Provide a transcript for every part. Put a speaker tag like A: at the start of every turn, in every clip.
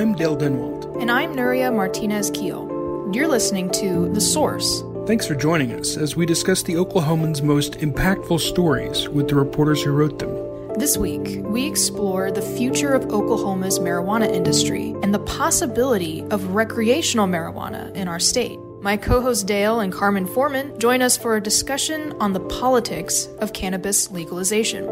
A: I'm Dale Denwalt.
B: And I'm Nuria Martinez Keel. You're listening to The Source.
A: Thanks for joining us as we discuss the Oklahoman's most impactful stories with the reporters who wrote them.
B: This week, we explore the future of Oklahoma's marijuana industry and the possibility of recreational marijuana in our state. My co host Dale and Carmen Forman join us for a discussion on the politics of cannabis legalization.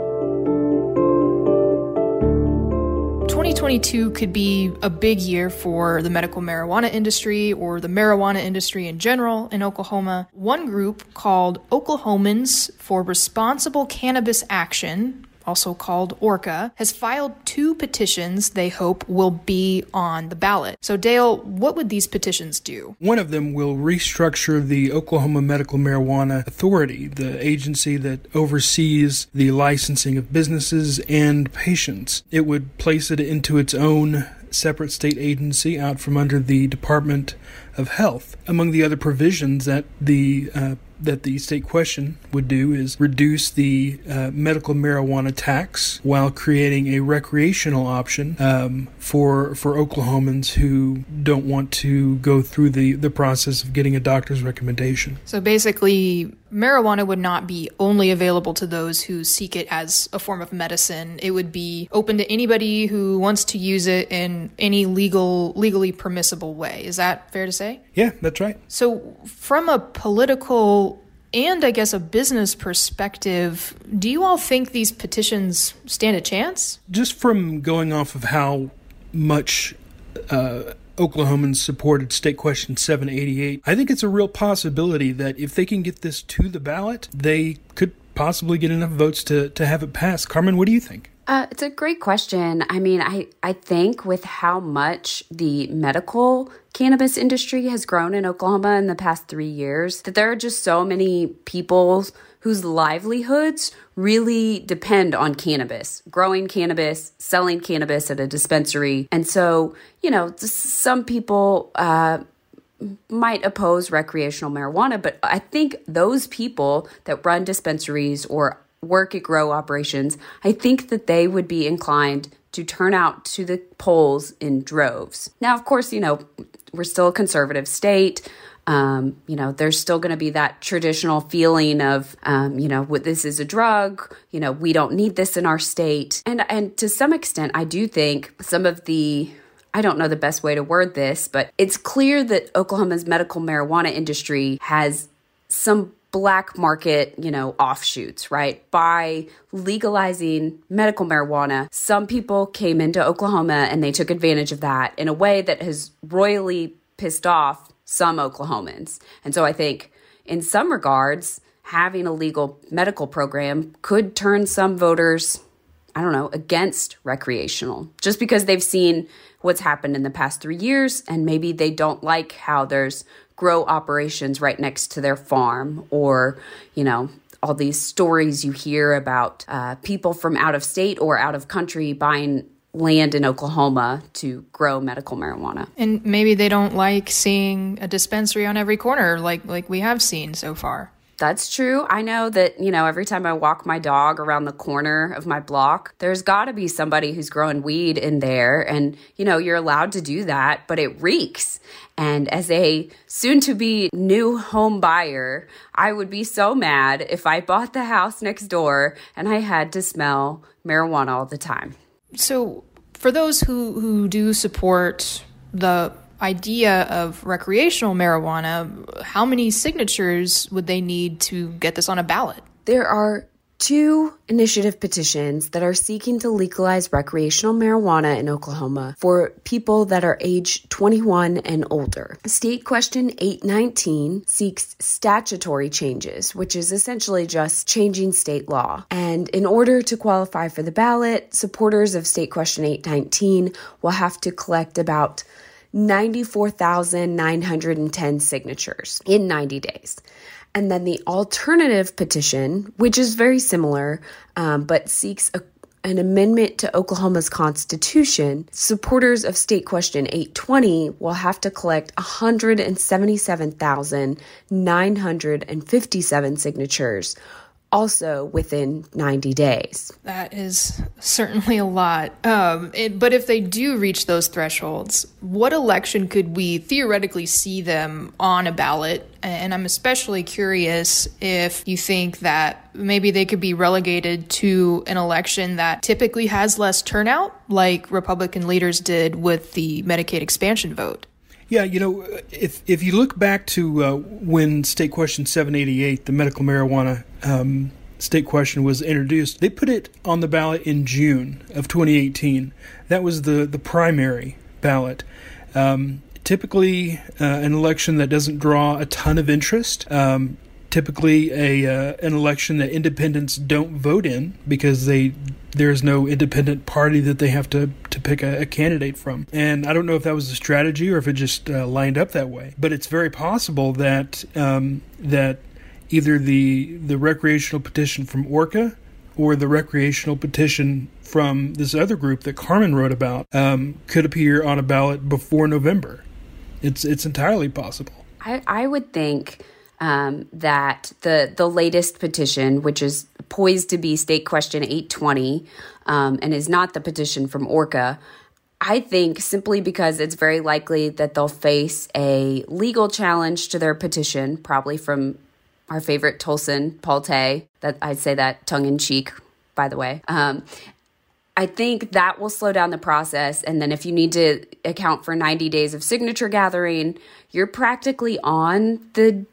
B: 2022 could be a big year for the medical marijuana industry or the marijuana industry in general in Oklahoma. One group called Oklahomans for Responsible Cannabis Action also called ORCA, has filed two petitions they hope will be on the ballot. So, Dale, what would these petitions do?
A: One of them will restructure the Oklahoma Medical Marijuana Authority, the agency that oversees the licensing of businesses and patients. It would place it into its own separate state agency out from under the Department of Health. Among the other provisions that the uh, that the state question would do is reduce the uh, medical marijuana tax while creating a recreational option um, for for Oklahomans who don't want to go through the, the process of getting a doctor's recommendation.
B: So basically, marijuana would not be only available to those who seek it as a form of medicine. It would be open to anybody who wants to use it in any legal legally permissible way. Is that fair to say?
A: Yeah, that's right.
B: So from a political and I guess a business perspective, do you all think these petitions stand a chance?
A: Just from going off of how much uh, Oklahomans supported State Question 788, I think it's a real possibility that if they can get this to the ballot, they could possibly get enough votes to, to have it pass. Carmen, what do you think?
C: Uh, it's a great question. I mean, I, I think with how much the medical cannabis industry has grown in Oklahoma in the past three years, that there are just so many people whose livelihoods really depend on cannabis, growing cannabis, selling cannabis at a dispensary. And so, you know, some people, uh, might oppose recreational marijuana, but I think those people that run dispensaries or work at grow operations, I think that they would be inclined to turn out to the polls in droves. Now, of course, you know, we're still a conservative state. Um, you know, there's still going to be that traditional feeling of, um, you know, what this is a drug. You know, we don't need this in our state. And and to some extent, I do think some of the I don't know the best way to word this, but it's clear that Oklahoma's medical marijuana industry has some black market, you know, offshoots, right? By legalizing medical marijuana, some people came into Oklahoma and they took advantage of that in a way that has royally pissed off some Oklahomans. And so I think in some regards, having a legal medical program could turn some voters, I don't know, against recreational just because they've seen what's happened in the past three years and maybe they don't like how there's grow operations right next to their farm or, you know, all these stories you hear about uh, people from out of state or out of country buying land in Oklahoma to grow medical marijuana.
B: And maybe they don't like seeing a dispensary on every corner like like we have seen so far.
C: That's true. I know that, you know, every time I walk my dog around the corner of my block, there's got to be somebody who's growing weed in there. And, you know, you're allowed to do that, but it reeks. And as a soon to be new home buyer, I would be so mad if I bought the house next door and I had to smell marijuana all the time.
B: So, for those who, who do support the idea of recreational marijuana, how many signatures would they need to get this on a ballot?
C: There are two initiative petitions that are seeking to legalize recreational marijuana in Oklahoma for people that are age 21 and older. State Question 819 seeks statutory changes, which is essentially just changing state law. And in order to qualify for the ballot, supporters of State Question 819 will have to collect about 94,910 signatures in 90 days. And then the alternative petition, which is very similar um, but seeks a, an amendment to Oklahoma's constitution, supporters of State Question 820 will have to collect 177,957 signatures also within 90 days.
B: That is certainly a lot. Um, it, but if they do reach those thresholds, what election could we theoretically see them on a ballot? And I'm especially curious if you think that maybe they could be relegated to an election that typically has less turnout, like Republican leaders did with the Medicaid expansion vote.
A: Yeah, you know, if if you look back to uh, when State Question 788, the medical marijuana um, state question was introduced, they put it on the ballot in June of 2018. That was the the primary ballot. Um, typically, uh, an election that doesn't draw a ton of interest. Um, typically, a uh, an election that independents don't vote in because they there's no independent party that they have to, to pick a, a, candidate from. And I don't know if that was a strategy or if it just uh, lined up that way. But it's very possible that um, that either the the recreational petition from Orca or the recreational petition from this other group that Carmen wrote about um, could appear on a ballot before November. It's it's entirely possible.
C: I, I would think um, that the the latest petition, which is poised to be State Question 820, um, and is not the petition from Orca. I think simply because it's very likely that they'll face a legal challenge to their petition, probably from our favorite Tulsan, Paul Tay. That I'd say that tongue in cheek, by the way. Um, I think that will slow down the process. And then if you need to account for 90 days of signature gathering, you're practically on the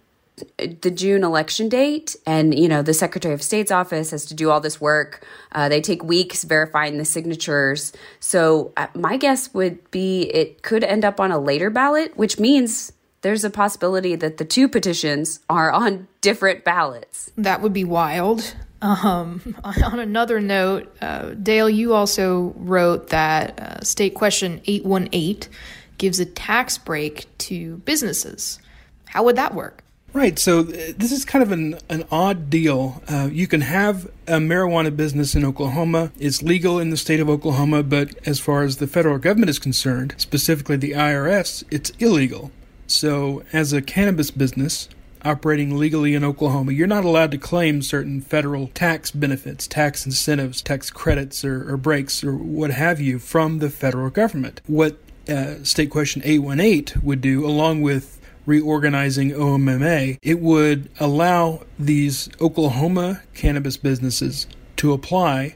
C: the June election date, and you know the Secretary of State's office has to do all this work. Uh, they take weeks verifying the signatures. So uh, my guess would be it could end up on a later ballot, which means there's a possibility that the two petitions are on different ballots.
B: That would be wild. Um, on another note, uh, Dale, you also wrote that uh, State Question 818 gives a tax break to businesses. How would that work?
A: Right. So uh, this is kind of an, an odd deal. Uh, you can have a marijuana business in Oklahoma. It's legal in the state of Oklahoma, but as far as the federal government is concerned, specifically the IRS, it's illegal. So as a cannabis business operating legally in Oklahoma, you're not allowed to claim certain federal tax benefits, tax incentives, tax credits, or, or breaks, or what have you from the federal government. What uh, State Question 818 would do, along with reorganizing OMMA, it would allow these Oklahoma cannabis businesses to apply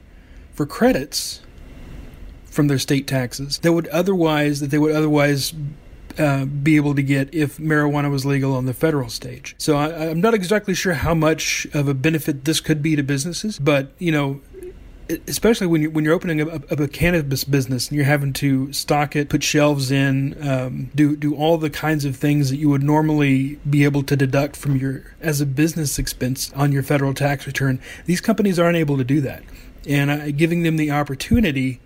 A: for credits from their state taxes that would otherwise that they would otherwise uh, be able to get if marijuana was legal on the federal stage. So I, am not exactly sure how much of a benefit this could be to businesses, but you know, especially when you're when you're opening up a, a, cannabis business and you're having to stock it, put shelves in, um, do do all the kinds of things that you would normally be able to deduct from your as a business expense on your federal tax return. These companies aren't able to do that, and uh, giving them the opportunity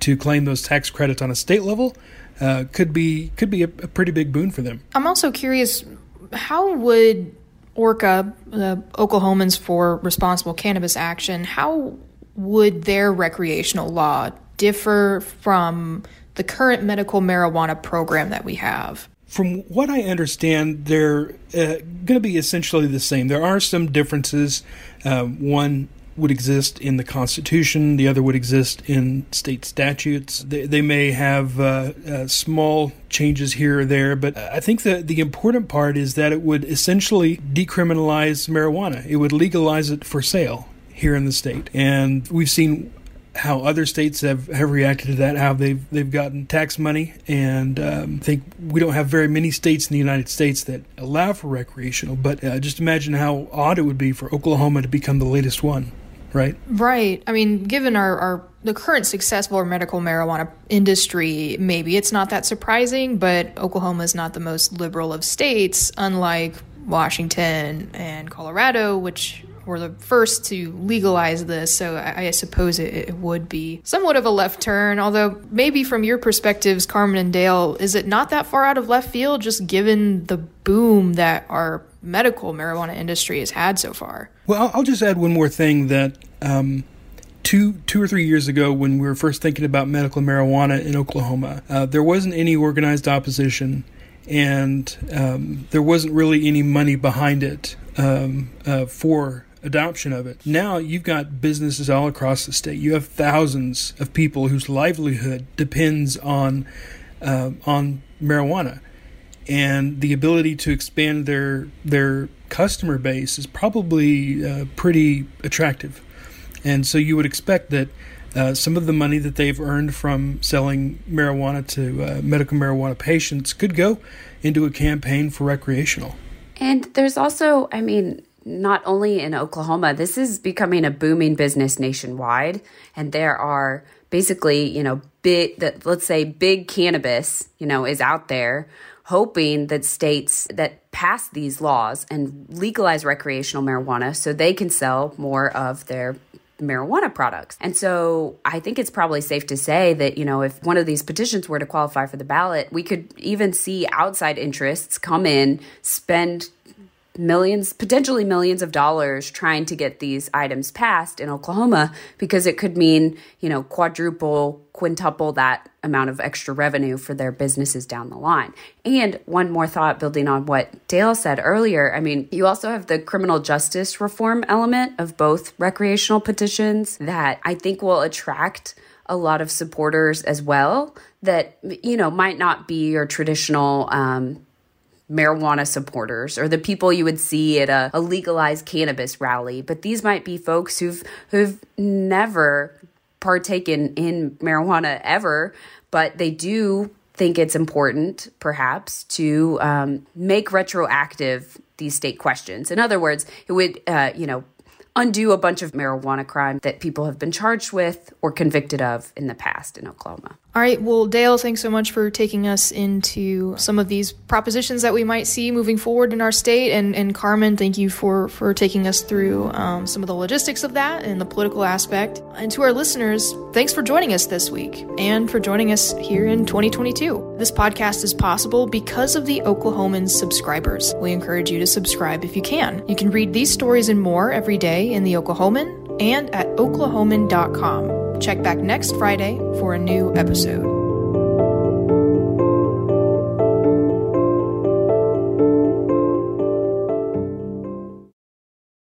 A: to claim those tax credits on a state level uh, could be could be a, a pretty big boon for them.
B: I'm also curious, how would ORCA, the Oklahomans for Responsible Cannabis Action, how would their recreational law differ from the current medical marijuana program that we have?
A: From what I understand, they're uh, going to be essentially the same. There are some differences. Uh, one would exist in the Constitution, the other would exist in state statutes. They, they may have uh, uh, small changes here or there, but I think that the important part is that it would essentially decriminalize marijuana, it would legalize it for sale here in the state. And we've seen how other states have, have reacted to that, how they've they've gotten tax money, and um, I think we don't have very many states in the United States that allow for recreational. But uh, just imagine how odd it would be for Oklahoma to become the latest one, right?
B: Right. I mean, given our, our the current success of our medical marijuana industry, maybe it's not that surprising. But Oklahoma is not the most liberal of states, unlike Washington and Colorado, which were the first to legalize this, so I, I suppose it, it, would be somewhat of a left turn. Although, maybe from your perspectives, Carmen and Dale, is it not that far out of left field just given the boom that our medical marijuana industry has had so far?
A: Well, I'll just add one more thing that. Um, two two or three years ago when we were first thinking about medical marijuana in Oklahoma, uh, there wasn't any organized opposition, and um, there wasn't really any money behind it um, uh, for adoption of it. Now you've got businesses all across the state. You have thousands of people whose livelihood depends on uh, on marijuana, and the ability to expand their their customer base is probably uh, pretty attractive. And so you would expect that uh, some of the money that they've earned from selling marijuana to uh, medical marijuana patients could go into a campaign for recreational.
C: And there's also, I mean, not only in Oklahoma, this is becoming a booming business nationwide. And there are basically, you know, big, let's say big cannabis, you know, is out there hoping that states that pass these laws and legalize recreational marijuana so they can sell more of their marijuana products. And so I think it's probably safe to say that, you know, if one of these petitions were to qualify for the ballot, we could even see outside interests come in, spend millions, potentially millions of dollars trying to get these items passed in Oklahoma because it could mean, you know, quadruple, quintuple that amount of extra revenue for their businesses down the line. And one more thought building on what Dale said earlier. I mean, you also have the criminal justice reform element of both recreational petitions that I think will attract a lot of supporters as well that you know might not be your traditional um, marijuana supporters or the people you would see at a, a, legalized cannabis rally, but these might be folks who've who've never partaken in marijuana ever, but they do think it's important, perhaps, to um, make retroactive these state questions. In other words, it would, uh, you know, undo a bunch of marijuana crime that people have been charged with or convicted of in the past in Oklahoma.
B: All right. Well, Dale, thanks so much for taking us into some of these propositions that we might see moving forward in our state. And, and Carmen, thank you for, for taking us through um, some of the logistics of that and the political aspect. And to our listeners, thanks for joining us this week and for joining us here in 2022. This podcast is possible because of the Oklahomans subscribers. We encourage you to subscribe if you can. You can read these stories and more every day in the Oklahoman and at oklahoman.com. Check back next Friday for a new episode.